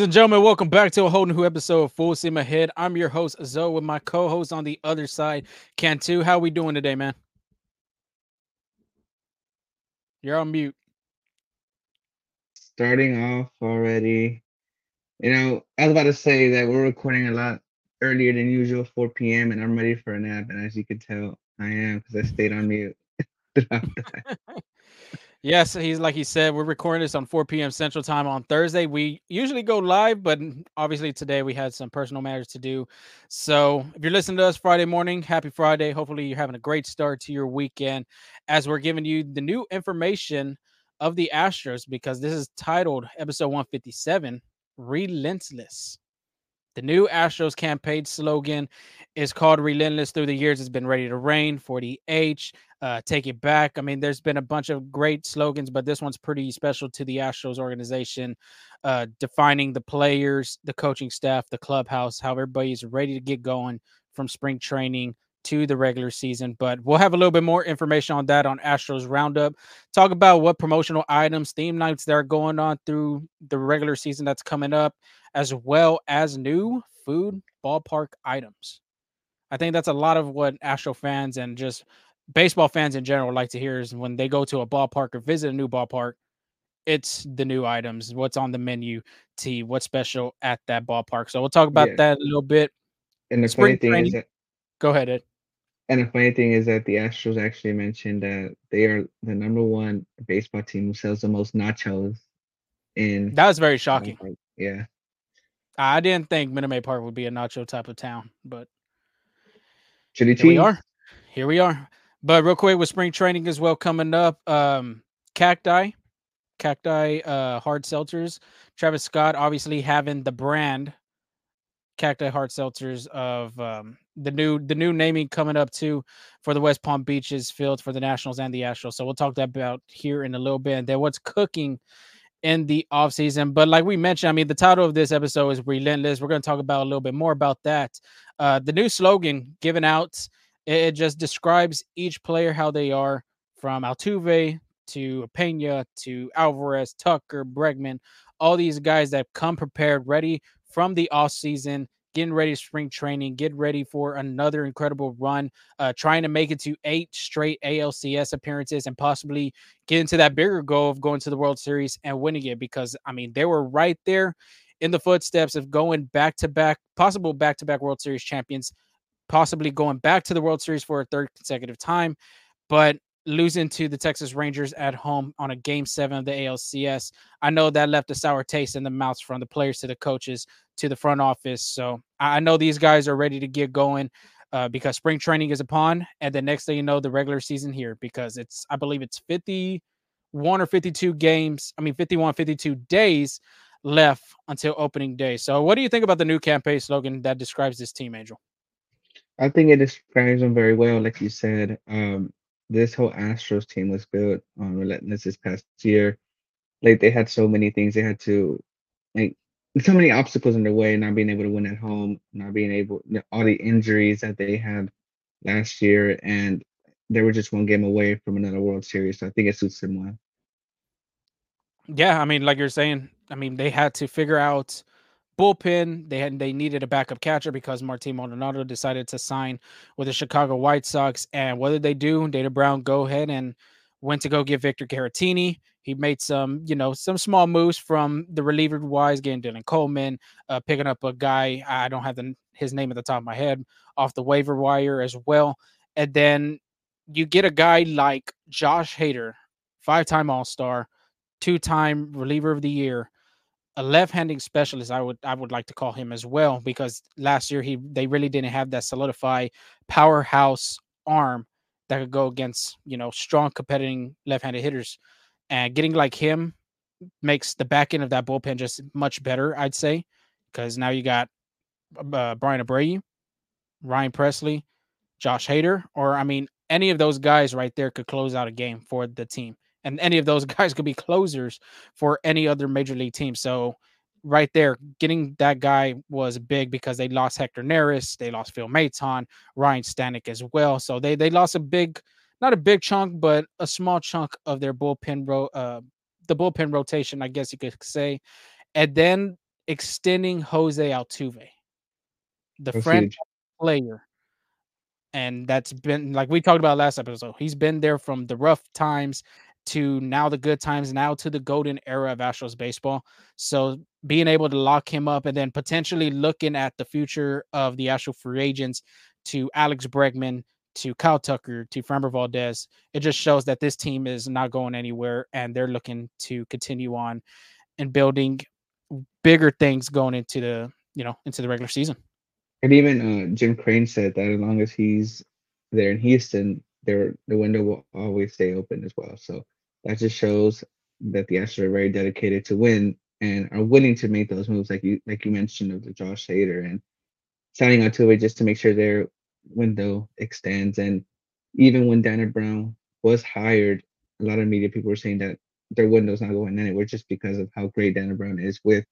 Ladies and gentlemen, welcome back to a whole new episode of Full Steam Ahead. I'm your host Zoe with my co-host on the other side, Cantu. How we doing today, man? You're on mute. Starting off already. You know, I was about to say that we're recording a lot earlier than usual, 4 p.m., and I'm ready for a nap. And as you can tell, I am because I stayed on mute. Yes, he's like he said, we're recording this on 4 p.m. Central Time on Thursday. We usually go live, but obviously today we had some personal matters to do. So if you're listening to us Friday morning, happy Friday. Hopefully you're having a great start to your weekend as we're giving you the new information of the Astros because this is titled episode 157 Relentless. The new Astros campaign slogan is called Relentless Through the Years. It's been ready to rain for the H uh, take it back. I mean, there's been a bunch of great slogans, but this one's pretty special to the Astros organization, uh, defining the players, the coaching staff, the clubhouse, how everybody's ready to get going from spring training to the regular season. But we'll have a little bit more information on that on Astros Roundup. Talk about what promotional items, theme nights that are going on through the regular season that's coming up, as well as new food ballpark items. I think that's a lot of what Astro fans and just baseball fans in general like to hear is when they go to a ballpark or visit a new ballpark, it's the new items, what's on the menu, to what's special at that ballpark. So we'll talk about yeah. that a little bit. And the Spring funny thing training. is that go ahead, Ed. And the funny thing is that the Astros actually mentioned that they are the number one baseball team who sells the most nachos in that was very shocking. Yeah. I didn't think Minute Maid Park would be a nacho type of town, but Chili here we are. Here we are. But real quick with spring training as well coming up, um, cacti, cacti, uh, hard seltzers. Travis Scott obviously having the brand cacti hard seltzers of um, the new the new naming coming up too for the West Palm Beaches field for the Nationals and the Astros. So we'll talk that about here in a little bit. And then what's cooking in the off season. But like we mentioned, I mean, the title of this episode is Relentless. We're going to talk about a little bit more about that. Uh, the new slogan given out it, just describes each player how they are from Altuve to Pena to Alvarez, Tucker, Bregman, all these guys that come prepared, ready from the off season, getting ready to spring training, get ready for another incredible run, uh, trying to make it to eight straight ALCS appearances and possibly get into that bigger goal of going to the World Series and winning it. Because I mean, they were right there in the footsteps of going back to back, possible back to back World Series champions possibly going back to the World Series for a third consecutive time, but losing to the Texas Rangers at home on a game seven of the ALCS. I know that left a sour taste in the mouths from the players to the coaches to the front office. So I know these guys are ready to get going uh, because spring training is upon. And the next thing you know, the regular season here because it's, I believe it's 51 or 52 games. I mean, 51, 52 days left until opening day. So what do you think about the new campaign slogan that describes this team, Angel? I think it describes them very well. Like you said, um, this whole Astros team was built on relentless this past year. Like they had so many things they had to, like so many obstacles in their way, not being able to win at home, not being able, all the injuries that they had last year, and they were just one game away from another World Series. So I think it suits them well. Yeah, I mean, like you're saying, I mean, they had to figure out bullpen. They had they needed a backup catcher because Martin Maldonado decided to sign with the Chicago White Sox. And what did they do? Dana Brown go ahead and went to go get Victor Caratini. He made some, you know, some small moves from the reliever wise, getting Dylan Coleman, uh, picking up a guy I don't have the, his name at the top of my head off the waiver wire as well. And then you get a guy like Josh Hader, five-time All-Star, two-time reliever of the year a left-handed specialist i would i would like to call him as well because last year he they really didn't have that solidified powerhouse arm that could go against you know strong competing left-handed hitters. And getting like him makes the back end of that bullpen just much better i'd say because now you got uh, bryan abreu ryan Pressly, josh hader or i mean any of those guys right there could close out a game for the team and any of those guys could be closers for any other major league team. So right there, getting that guy was big because they lost Hector Neris, they lost Phil Maton, Ryan Stanek as well. So they they lost a big, not a big chunk, but a small chunk of their bullpen ro- uh the bullpen rotation, I guess you could say. And then extending Jose Altuve, the That's huge. player. And that's been like we talked about last episode. He's been there from the rough times to now the good times, now to the golden era of Astros baseball. So being able to lock him up and then potentially looking at the future of the Astro free agents to Alex Bregman, to Kyle Tucker, to Framber Valdez, it just shows that this team is not going anywhere and they're looking to continue on and building bigger things going into the you know into the regular season. And even uh, Jim Crane said that as long as he's there in Houston, there the window will always stay open as well. So that just shows that the Astros are very dedicated to win and are willing to make those moves, like you like you mentioned of the Josh Hader and signing Altuve just to make sure their window extends. And even when Dana Brown was hired, a lot of media people were saying that their window's not going anywhere just because of how great Dana Brown is with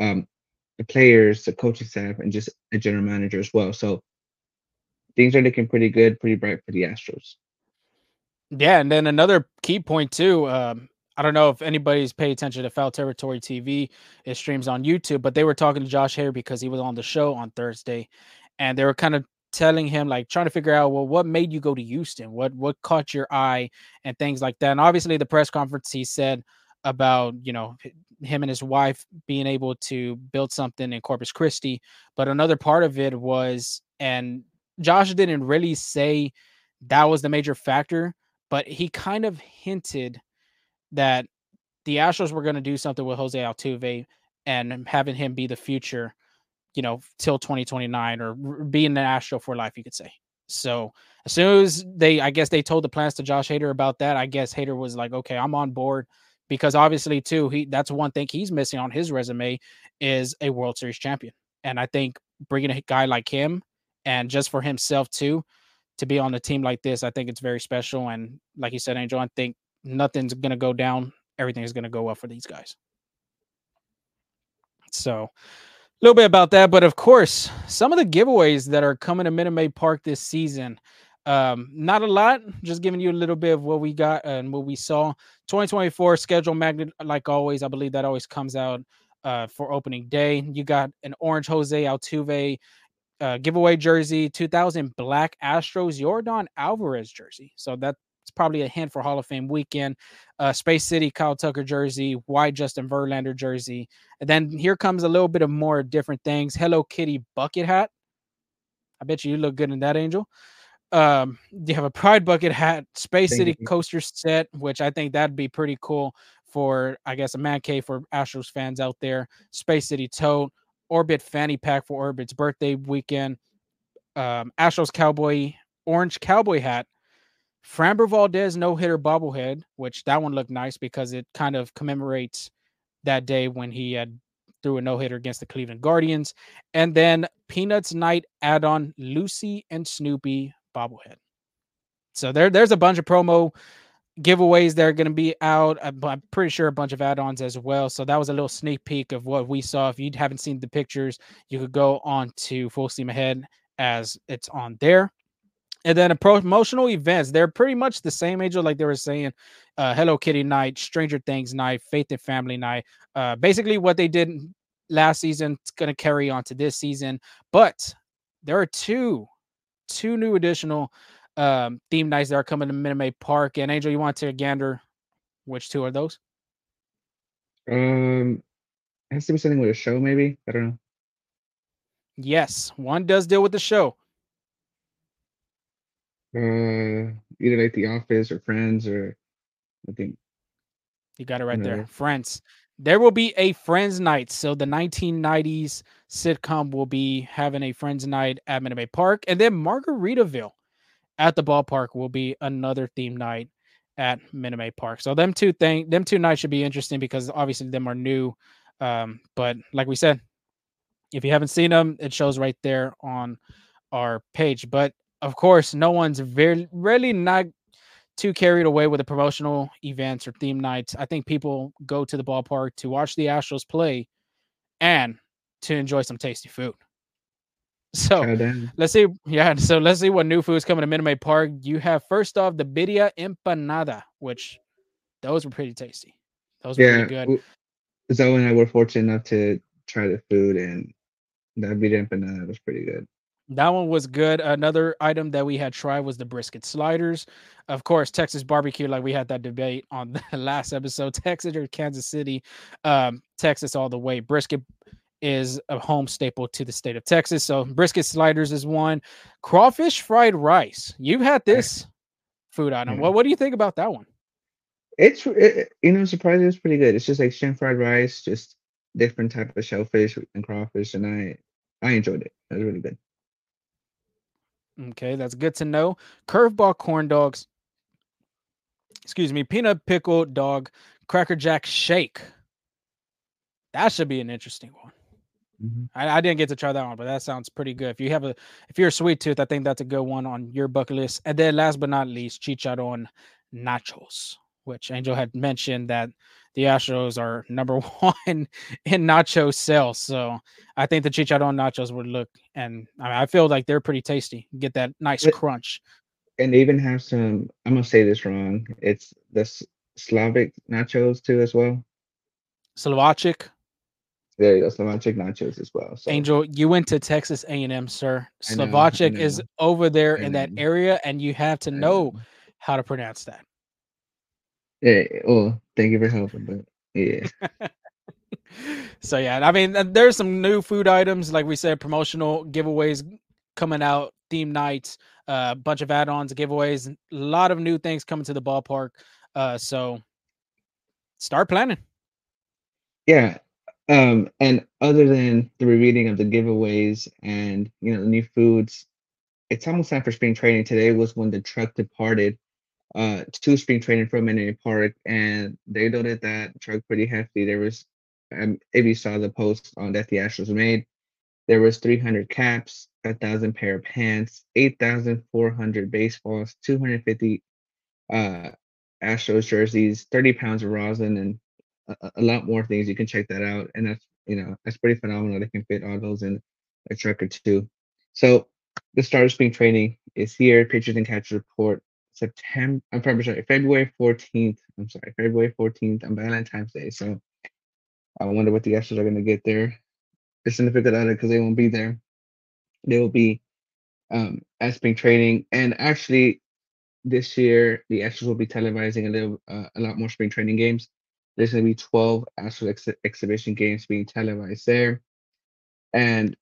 um, the players, the coaching staff, and just a general manager as well. So things are looking pretty good, pretty bright for the Astros. Yeah, and then another key point too. Um, I don't know if anybody's paid attention to Foul Territory TV. It streams on YouTube, but they were talking to Josh Hader because he was on the show on Thursday, and they were kind of telling him like trying to figure out well what made you go to Houston what what caught your eye and things like that and obviously the press conference he said about you know him and his wife being able to build something in Corpus Christi but another part of it was and Josh didn't really say that was the major factor but he kind of hinted that the Astros were going to do something with Jose Altuve and having him be the future you know, till 2029 or being an Astro for life, you could say. So as soon as they, I guess they told the plans to Josh Hader about that, I guess Hader was like, okay, I'm on board because obviously too, he that's one thing he's missing on his resume is a World Series champion. And I think bringing a guy like him and just for himself too, to be on a team like this, I think it's very special. And like you said, Angel, I think nothing's gonna go down. Everything is gonna go up for these guys. So a little bit about that, but of course, some of the giveaways that are coming to Minute Maid Park this season. Um, not a lot, just giving you a little bit of what we got and what we saw. 2024 schedule magnet, like always, I believe that always comes out uh, for opening day. You got an orange Jose Altuve uh, giveaway jersey, 2000 Black Astros Yordan Alvarez jersey. So that it's probably a hint for Hall of Fame weekend. Uh, Space City Kyle Tucker jersey, white Justin Verlander jersey. And then here comes a little bit of more different things. Hello Kitty bucket hat. I bet you you look good in that, Angel. Um, you have a Pride bucket hat, Space Thank City you. coaster set, which I think that'd be pretty cool for, I guess, a man cave for Astros fans out there. Space City tote, Orbit fanny pack for Orbit's birthday weekend. Um, Astros cowboy orange cowboy hat Framber Valdez no hitter bobblehead, which that one looked nice because it kind of commemorates that day when he had threw a no hitter against the Cleveland Guardians. And then Peanuts Night add on Lucy and Snoopy bobblehead. So there, there's a bunch of promo giveaways that are going to be out. I'm, pretty sure a bunch of add ons as well. So that was a little sneak peek of what we saw. If you haven't seen the pictures, you could go on to Full Steam Ahead as it's on there. And then a promotional events, they're pretty much the same age, like they were saying, uh, Hello Kitty night, Stranger Things night, Faith and Family night. Uh, basically, what they did last season, it's going to carry on to this season. But there are two, two new additional um, theme nights that are coming to Minute Maid Park. And Angel, you want to gander which two are those? Um, it has to be something with a show, maybe. I don't know. Yes, one does deal with the show. Uh, either like The Office or Friends or I think You got it right there. Friends. There will be a Friends night. So the 1990s sitcom will be having a Friends night at Minute Maid Park. And then Margaritaville at the ballpark will be another theme night at Minute Park. So them two thing them two nights should be interesting because obviously them are new. Um, but like we said, if you haven't seen them, it shows right there on our page. But of course, no one's very really not too carried away with the promotional events or theme nights. I think people go to the ballpark to watch the Astros play and to enjoy some tasty food. So let's see. Yeah, so let's see what new food is coming to Minute Maid Park. You have first off the birria empanada, which those were pretty tasty. Those were Yeah, pretty good. Zoe and I were fortunate enough to try the food, and that birria empanada was pretty good. That one was good. Another item that we had tried was the brisket sliders. Of course, Texas barbecue, like we had that debate on the last episode, Texas or Kansas City, um, Texas all the way. Brisket is a home staple to the state of Texas. So brisket sliders is one. Crawfish fried rice. You've had this food item. Mm-hmm. Yeah. Well, what do you think about that one? It's it, you know surprisingly it's pretty good. It's just like shrimp fried rice, just different type of shellfish and crawfish, and I I enjoyed it. It was really good. Okay, that's good to know. Curveball corn dogs. Excuse me, peanut pickle dog, cracker jack shake. That should be an interesting one. Mhm. I, I didn't get to try that one, but that sounds pretty good. If you have a, if you're a sweet tooth, I think that's a good one on your bucket list. And then last but not least, chicharron nachos, which Angel had mentioned that the Astros are number one in nacho sales. So I think the chicharron nachos would look, and I, mean, I feel like they're pretty tasty. Get that nice But- crunch. And they even have some. I'm gonna say this wrong. It's the Slavic nachos too as well. Slovacek. There you go, Slavic nachos as well. So Angel, you went to Texas A&M, sir. I know, I Slovacek is over there in that area, and you have to I know how to pronounce that. Yeah. Well, thank you for helping, but yeah. so yeah, I mean, there's some new food items, like we said, promotional giveaways coming out, theme nights, a uh, bunch of add-ons, giveaways, a lot of new things coming to the ballpark. Uh, so start planning. Yeah. Um, and other than the rereading of the giveaways and you know the new foods, it's almost time for spring training. Today was when the truck departed uh to spring training from Menlo Park, and they loaded that truck pretty hefty. There was, um, if you saw the post on that the Astros made, there was 300 caps, a thousand pair of pants, 8,400 baseballs, 250 uh Astros jerseys, 30 pounds of rosin, and a, lot more things. You can check that out, and that's you know that's pretty phenomenal. They can fit all those in a truck or two. So the start of spring training is here. Pitchers and catchers report September. I'm sorry, February 14th. I'm sorry, February 14th on Valentine's Day. So I wonder what the Astros are going to get there. They're significant on it because they won't be there. They will be um, at spring training, and actually this year the Astros will be televising a little, uh, a lot more spring training games. There's going to be 12 Astros ex- exhibition games being televised there, and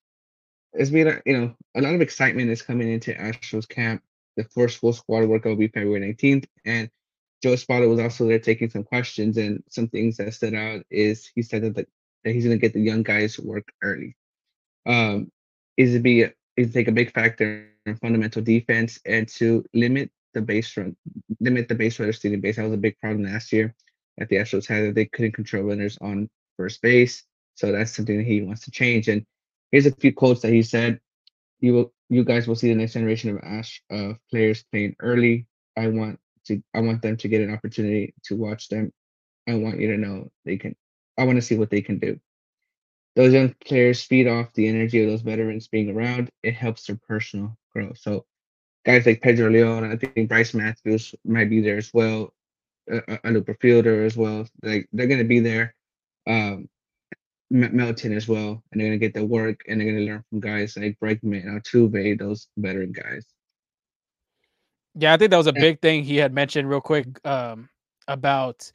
it's been a, you know a lot of excitement is coming into Astros camp. The first full squad workout will be February 19th, and Joe Espada was also there taking some questions and some things that stood out is he said that the, that he's going to get the young guys to work early. Um, is to be is to take a big factor in fundamental defense and to limit the base run, limit the base runner stealing base. That was a big problem last year that the Astros had that they couldn't control runners on first base. So that's something that he wants to change. And here's a few quotes that he said. You will, you guys will see the next generation of Ash uh, players playing early. I want to, I want them to get an opportunity to watch them. I want you to know they can. I want to see what they can do. Those young players feed off the energy of those veterans being around. It helps their personal growth. So guys like Pedro Leon, I think Bryce Matthews might be there as well. Uh, uh, a Loperfido as well. Like they're gonna be there. Um, Melton as well, and they're gonna get the work, and they're gonna learn from guys like Bregman, Altuve, those veteran guys. Yeah, I think that was a big thing he had mentioned real quick um, about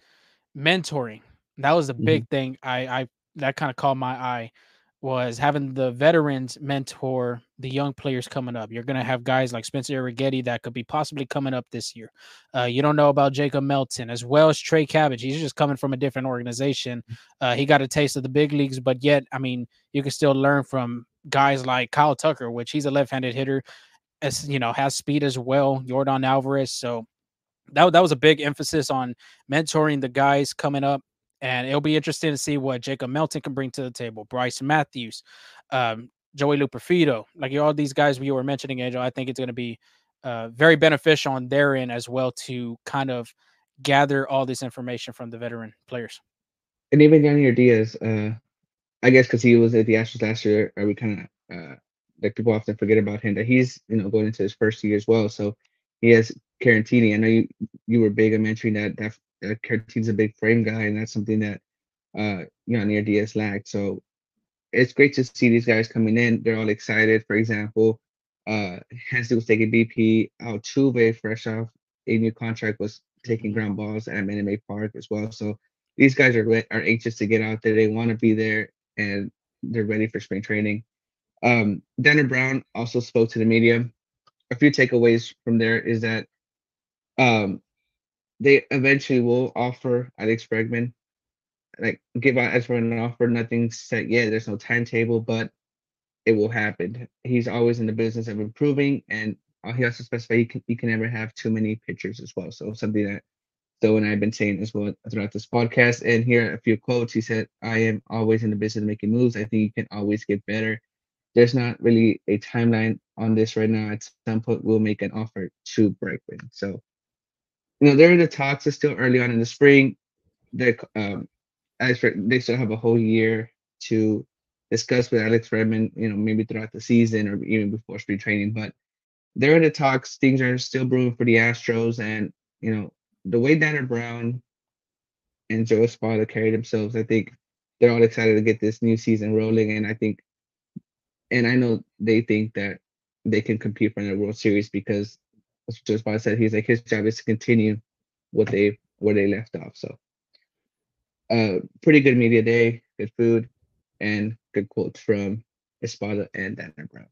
mentoring. That was a big thing. I, I that kind of caught my eye was having the veterans mentor the young players coming up. You're gonna have guys like Spencer Arrighetti that could be possibly coming up this year. Uh, you don't know about Jacob Melton as well as Trey Cabbage. He's just coming from a different organization. Uh, he got a taste of the big leagues, but yet, I mean, you can still learn from guys like Kyle Tucker, which he's a left-handed hitter as you know has speed as well yordan alvarez so that, that was a big emphasis on mentoring the guys coming up and it'll be interesting to see what jacob melton can bring to the table bryce matthews um, joey loperfido like all these guys we were mentioning angel i think it's going to be uh, very beneficial on their end as well to kind of gather all this information from the veteran players And even Yainer Diaz, uh, I guess because he was at the Astros last year, uh, we kind of uh, like people often forget about him that he's you know going into his first year as well. So he has Caratini. I know you you were big on mentioning that that uh, a big frame guy, and that's something that uh Yainer Diaz lacked. So it's great to see these guys coming in. They're all excited. For example, uh, Hensley was taking BP. Altuve, fresh off a new contract, was taking ground balls at Minute Maid Park as well. So these guys are are anxious to get out there. They want to be there, and they're ready for spring training. Um, Brown also spoke to the media. A few takeaways from there is that um, they eventually will offer Alex Bregman, like give out as for an offer. Nothing's set yet. There's no timetable, but it will happen. He's always in the business of improving, and uh, he also specified you can, can never have too many pitchers as well. So something that Joe and I have been saying as well throughout this podcast. And here are a few quotes. He said, I am always in the business of making moves. I think you can always get better. There's not really a timeline on this right now. At some point, we'll make an offer to Bregman. So, you know, they're in the talks. It's still early on in the spring. They um, they still have a whole year to discuss with Alex Bregman, you know, maybe throughout the season or even before spring training. But they're in the talks. Things are still brewing for the Astros. And, you know, the way Daniel Brown and Joe Espada carry themselves, I think they're all excited to get this new season rolling. And I think, and I know they think that they can compete for the World Series because, as Joe Espada said, he's like his job is to continue what they where they left off. So, uh, pretty good media day, good food, and good quotes from Espada and Dana Brown.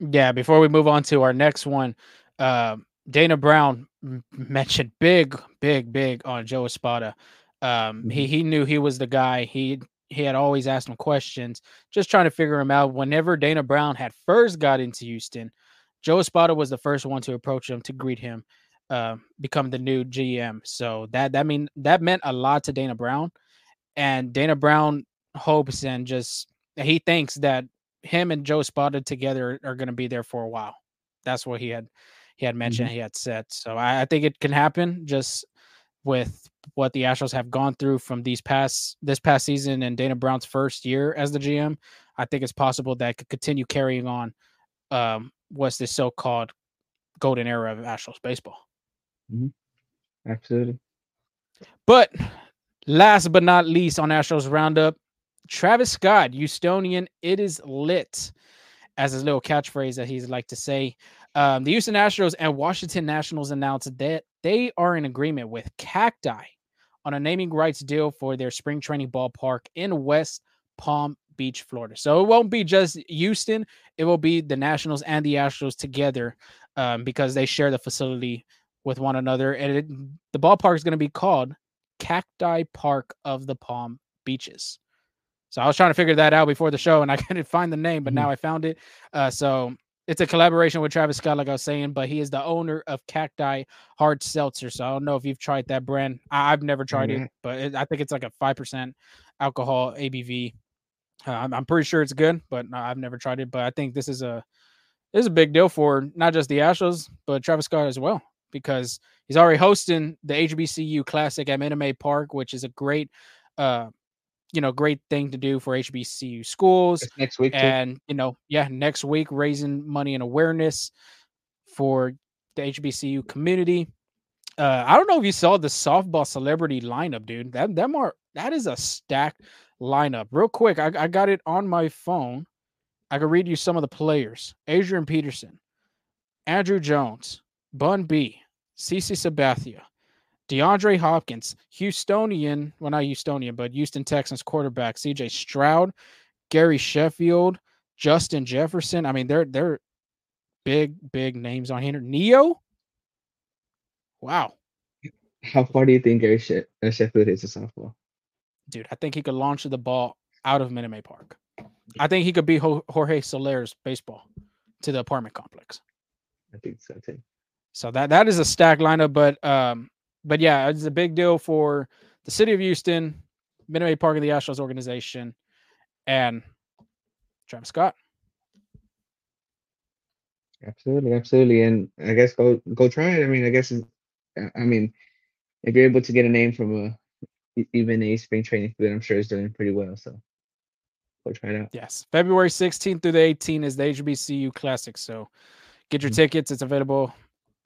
Yeah, before we move on to our next one, uh, Dana Brown mentioned big, big, big on Joe Espada. Um, mm-hmm. He he knew he was the guy. He he had always asked him questions, just trying to figure him out. Whenever Dana Brown had first got into Houston, Joe Espada was the first one to approach him to greet him, uh, become the new GM. So that that mean that meant a lot to Dana Brown, and Dana Brown hopes and just he thinks that him and Joe Espada together are going to be there for a while. That's what he had he had mentioned mm-hmm. he had said. So I, I, think it can happen just with what the Astros have gone through from these past this past season and Dana Brown's first year as the GM. I think it's possible that could continue carrying on um, what's this so-called golden era of Astros baseball. Mm-hmm. Absolutely. But last but not least on Astros Roundup, Travis Scott, Houstonian, it is lit, as his little catchphrase that he's like to say. Um, the Houston Astros and Washington Nationals announced that they are in agreement with Cacti on a naming rights deal for their spring training ballpark in West Palm Beach, Florida. So it won't be just Houston; it will be the Nationals and the Astros together um, because they share the facility with one another. And it, the ballpark is going to be called Cacti Park of the Palm Beaches. So I was trying to figure that out before the show, and I couldn't find the name, but mm-hmm. now I found it. Uh, so it's a collaboration with Travis Scott, like I was saying, but he is the owner of Cacti Hard Seltzer. So I don't know if you've tried that brand. I, have never tried mm-hmm. it, but it, I think it's like a five percent alcohol ABV. Uh, I'm, I'm, pretty sure it's good, but I've never tried it. But I think this is a this is a big deal for not just the Astros, but Travis Scott as well, because he's already hosting the HBCU Classic at Minute Maid Park, which is a great uh, you know, great thing to do for HBCU schools. It's next week, too. and you know, yeah, next week raising money and awareness for the HBCU community. Uh, I don't know if you saw the softball celebrity lineup, dude. That that are that is a stacked lineup. Real quick, I, I got it on my phone. I can read you some of the players: Adrian Peterson, Andruw Jones, Bun B, CC Sabathia, DeAndre Hopkins, Houstonian, well, not Houstonian, but Houston Texans quarterback CJ Stroud, Gary Sheffield, Justin Jefferson. I mean, they're they're big, big names on here. Ne-Yo. Wow. How far do you think Gary uh, Sheffield is a softball? Dude, I think he could launch the ball out of Minute Maid Park. I think he could be Jorge Soler's baseball to the apartment complex. I think so too. So that that is a stacked lineup, but um, but yeah, it's a big deal for the city of Houston, Minute Maid Park of the Astros organization, and Travis Scott. Absolutely, absolutely, and I guess go go try it. I mean, I guess I mean, if you're able to get a name from a even a spring training then I'm sure it's doing pretty well. So go try it out. Yes, February 16th through the 18th is the HBCU Classic. So get your mm-hmm. tickets. It's available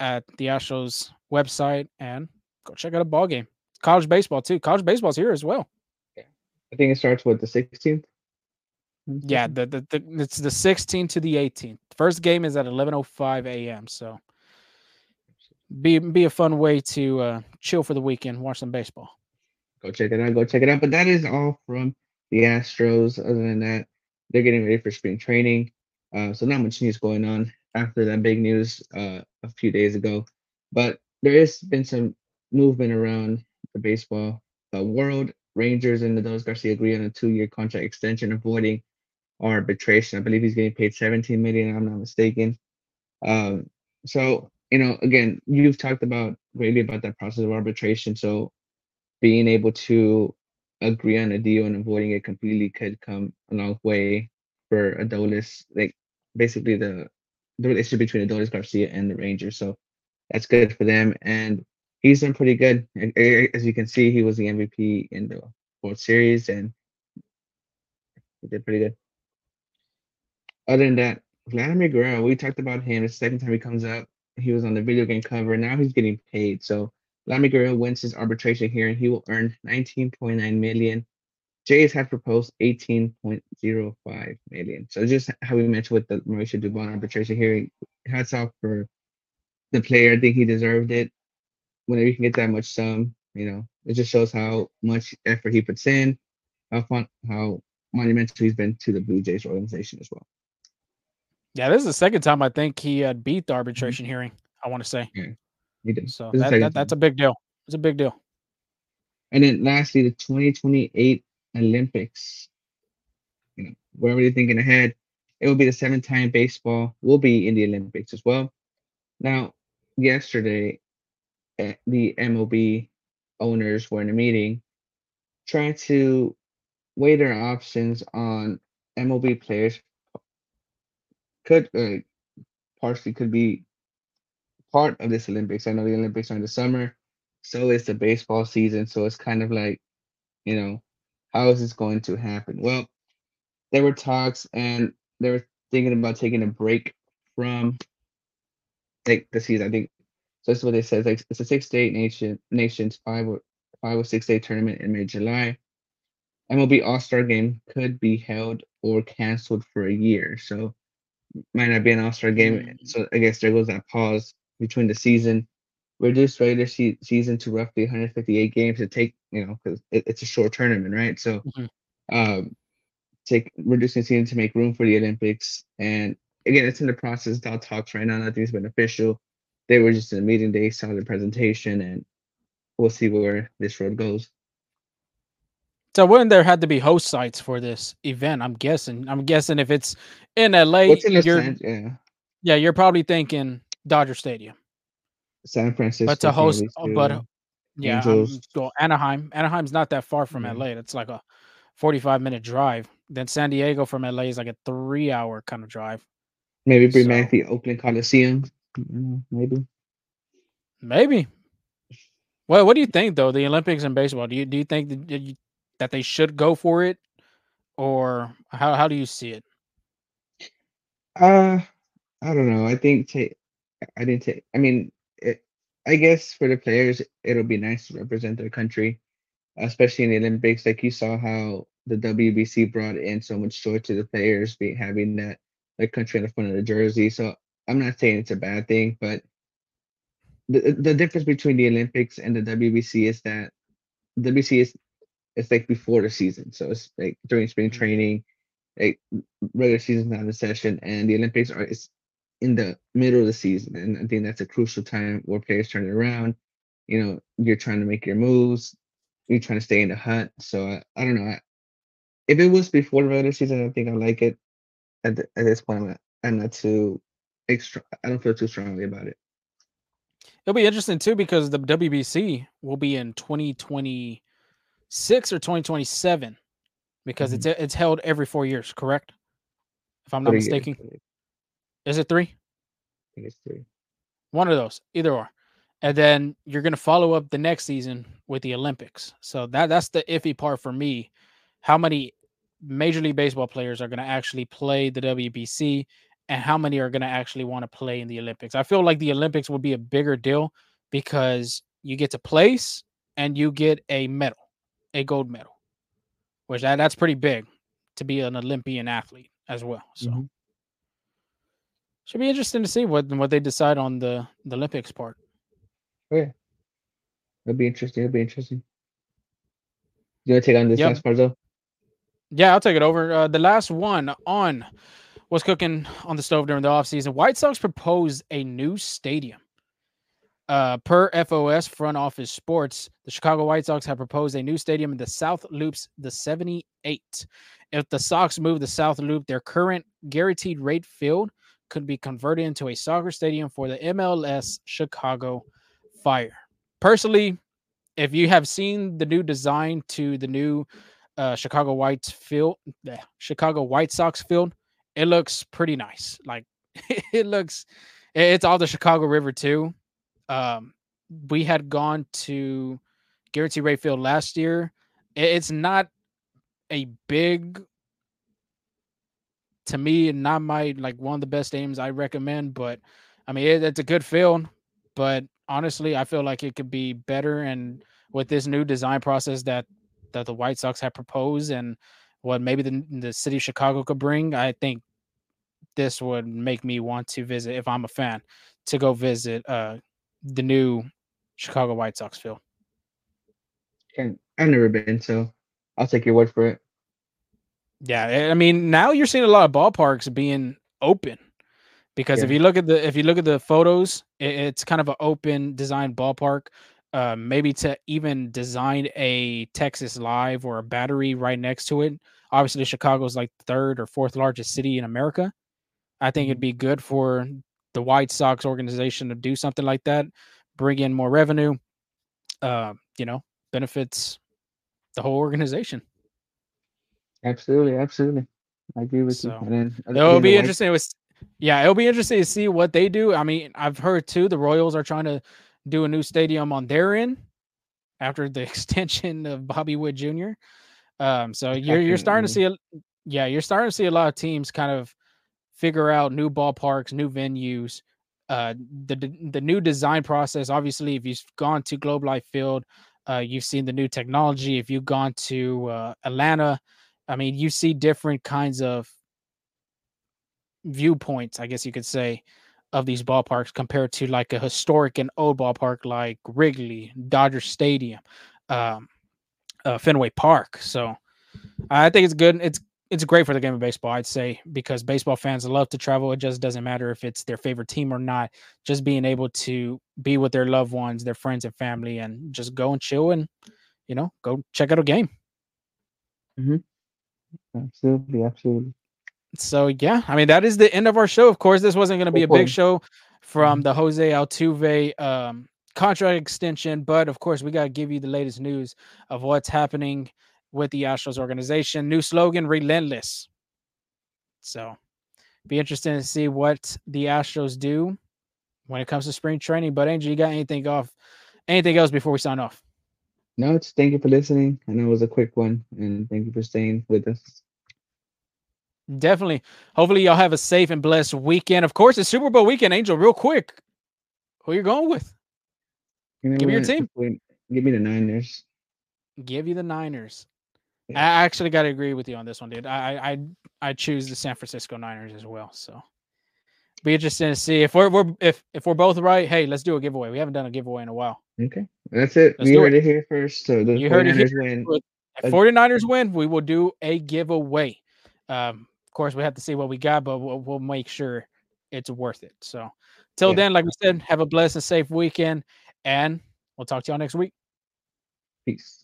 at the Astros website and go check out a ball game. College baseball too. College baseball's here as well. Yeah. I think it starts with the 16th. Yeah, the, the, the it's the 16th to the 18th. First game is at 11:05 a.m. So be be a fun way to uh, chill for the weekend, watch some baseball. Go check it out. Go check it out. But that is all from the Astros. Other than that, they're getting ready for spring training. Uh, so not much news going on after that big news uh, a few days ago. But there has been some movement around the baseball the world. Rangers and the Adolis Garcia agree on a two-year contract extension, avoiding arbitration. I believe he's getting paid 17 million. I'm not mistaken. Um, so you know, again, you've talked about greatly about that process of arbitration. So being able to agree on a deal and avoiding it completely could come a long way for Adolis. Like basically the the relationship between Adolis Garcia and the Rangers. So that's good for them. And he's done pretty good. As you can see, he was the MVP in the World Series and he did pretty good. Other than that, Vladimir Guerrero, we talked about him. The second time he comes up, he was on the video game cover. Now he's getting paid. So Guerrero wins his arbitration hearing. He will earn 19.9 million. Jays have proposed 18.05 million. So just how we mentioned with the Mauricio Dubon arbitration hearing, hats off for the player. I think he deserved it. Whenever you can get that much sum, you know, it just shows how much effort he puts in, how fun, how monumental he's been to the Blue Jays organization as well. Yeah, this is the second time I think he had beat the mm-hmm. arbitration mm-hmm. hearing. I want to say. Yeah, did. So that, that that's a big deal. It's a big deal. And then lastly, the 2028 Olympics. You know, we're already thinking ahead. It will be the seventh time baseball will be in the Olympics as well. Now, yesterday, eh, the MLB owners were in a meeting trying to weigh their options on MLB players could uh, partially could be part of this Olympics. I know the Olympics are in the summer, so is the baseball season. So it's kind of like, you know, how is this going to happen? Well, there were talks and they were thinking about taking a break from like the season. I think so. That's what they said. Like it's a six day nation nations five or five or six day tournament in mid July. MLB All Star Game could be held or canceled for a year. So might not be an All Star game. Mm. So I guess there goes that pause between the season. Reduce regular se- season to roughly 158 games to take, you know, because it, it's a short tournament, right? So, mm-hmm. um, take reducing season to make room for the Olympics. And again, it's in the process. All talks right now. Nothing's been official. They were just in a meeting. They saw the presentation, and we'll see where this road goes. So wouldn't there had to be host sites for this event? I'm guessing. I'm guessing if it's in LA, in you're, sense, yeah. Yeah, you're probably thinking Dodger Stadium. San Francisco. But to host, but yeah, so Anaheim. Anaheim's not that far from LA. It's like a 45 minute drive. Then San Diego from LA is like a three hour kind of drive. Maybe bring so, back the Oakland Coliseum. Maybe. Maybe. Well, what do you think though? The Olympics and baseball. Do you do you think that you that they should go for it, or how how do you see it? Uh, I don't know. I think take. I didn't take. I mean, it, I guess for the players, it'll be nice to represent their country, especially in the Olympics. Like you saw how the WBC brought in so much joy to the players, be having that like country on the front of the jersey. So I'm not saying it's a bad thing, but the the difference between the Olympics and the WBC is that WBC is it's like before the season. So it's like during spring mm-hmm. training, like regular season's not in session, and the Olympics are it's in the middle of the season. And I think that's a crucial time where players turn it around. You know, you're trying to make your moves, you're trying to stay in the hunt. So I, I don't know. I, if it was before the regular season, I think I like it. At, the, at this point, I'm not, I'm not too extra. I don't feel too strongly about it. It'll be interesting too because the WBC will be in 2026 or 2027 because mm-hmm. it's it's held every four years, correct? If I'm not mistaken. Is it three? I think it's three. One of those, either or. And then you're gonna follow up the next season with the Olympics. So that that's the iffy part for me. How many Major League Baseball players are gonna actually play the WBC and how many are gonna actually want to play in the Olympics? I feel like the Olympics would be a bigger deal because you get to place and you get a medal a gold medal, which that, that's pretty big to be an Olympian athlete as well. So Mhm. Should be interesting to see what what they decide on the the Olympics part. Oh yeah. It'll be interesting. It'll be interesting. You want to take on this Yep. last part though? Yeah, I'll take it over. Uh, the last one on what's cooking on the stove during the offseason. White Sox proposed a new stadium. Uh, per FOS Front Office Sports, the Chicago White Sox have proposed a new stadium in the South Loops, the 78. If the Sox move the South Loop, their current guaranteed rate field could be converted into a soccer stadium for the MLS Chicago Fire. Personally, if you have seen the new design to the new uh, Chicago White field, Chicago White Sox field, it looks pretty nice. Like it looks, it's all the Chicago River too. Um, we had gone to Guarantee Rate Field last year. It's not a big, to me, not my like one of the best stadiums I recommend, but I mean it, it's a good field. But honestly, I feel like it could be better. And with this new design process that that the White Sox have proposed, and what maybe the the city of Chicago could bring, I think this would make me want to visit if I'm a fan to go visit uh the new Chicago White Sox field. Can't, I've never been, so I'll take your word for it. Yeah, I- mean now you're seeing a lot of ballparks being open because if you look at the if you look at the photos, i- it's kind of an open design ballpark. Uh, maybe to even design a Texas Live or a Battery right next to it. Obviously, Chicago's like third or fourth largest city in America. I think it'd be good for the White Sox organization to do something like that, bring in more revenue. Uh, you know, benefits the whole organization. Absolutely, absolutely. I agree with So, you. And then It'll be interesting. With, yeah, it'll be interesting to see what they do. I mean, I've heard too the Royals are trying to do a new stadium on their end after the extension of Bobby Witt Jr. Um, so you're you're starting to see, a, yeah, you're starting to see a lot of teams kind of figure out new ballparks, new venues. Uh, the the the new design process. Obviously, if you've gone to Globe Life Field, uh, you've seen the new technology. If you've gone to uh, Atlanta, I mean, you see different kinds of viewpoints, I guess you could say, of these ballparks compared to like a historic and old ballpark like Wrigley, Dodger Stadium, um, uh, Fenway Park. So I think it's good. It's it's great for the game of baseball, I'd say, because baseball fans love to travel. It just doesn't matter if it's their favorite team or not. Just being able to be with their loved ones, their friends and family, and just go and chill and you know go check out a game. Absolutely, absolutely. So yeah, I mean that is the end of our show. Of course, this wasn't going to be a big show from the Jose Altuve um, contract extension, but of course we got to give you the latest news of what's happening with the Astros organization. New slogan: relentless. So, be interesting to see what the Astros do when it comes to spring training. But Angel, you got anything off? Anything else before we sign off? No, it's thank you for listening. I know it was a quick one, and thank you for staying with us. Definitely. Hopefully, y'all have a safe and blessed weekend. Of course, it's Super Bowl weekend. Angel, real quick, who you going with? You know Give me your team. Give me the Niners. Give you the Niners. I actually got to agree with you on this one, dude. I I I I choose the San Francisco Niners as well. So be interesting to see if we're, we're if if we're both right. Hey, let's do a giveaway. We haven't done a giveaway in a while. Okay, that's it. Let's we do heard it. here first. So the You heard it 49ers win. If Uh, 49ers win, we will do a giveaway. Um, of course, we have to see what we got, but we'll, we'll make sure it's worth it. So till Yeah. then, like we said, have a blessed and safe weekend, and we'll talk to y'all next week. Peace.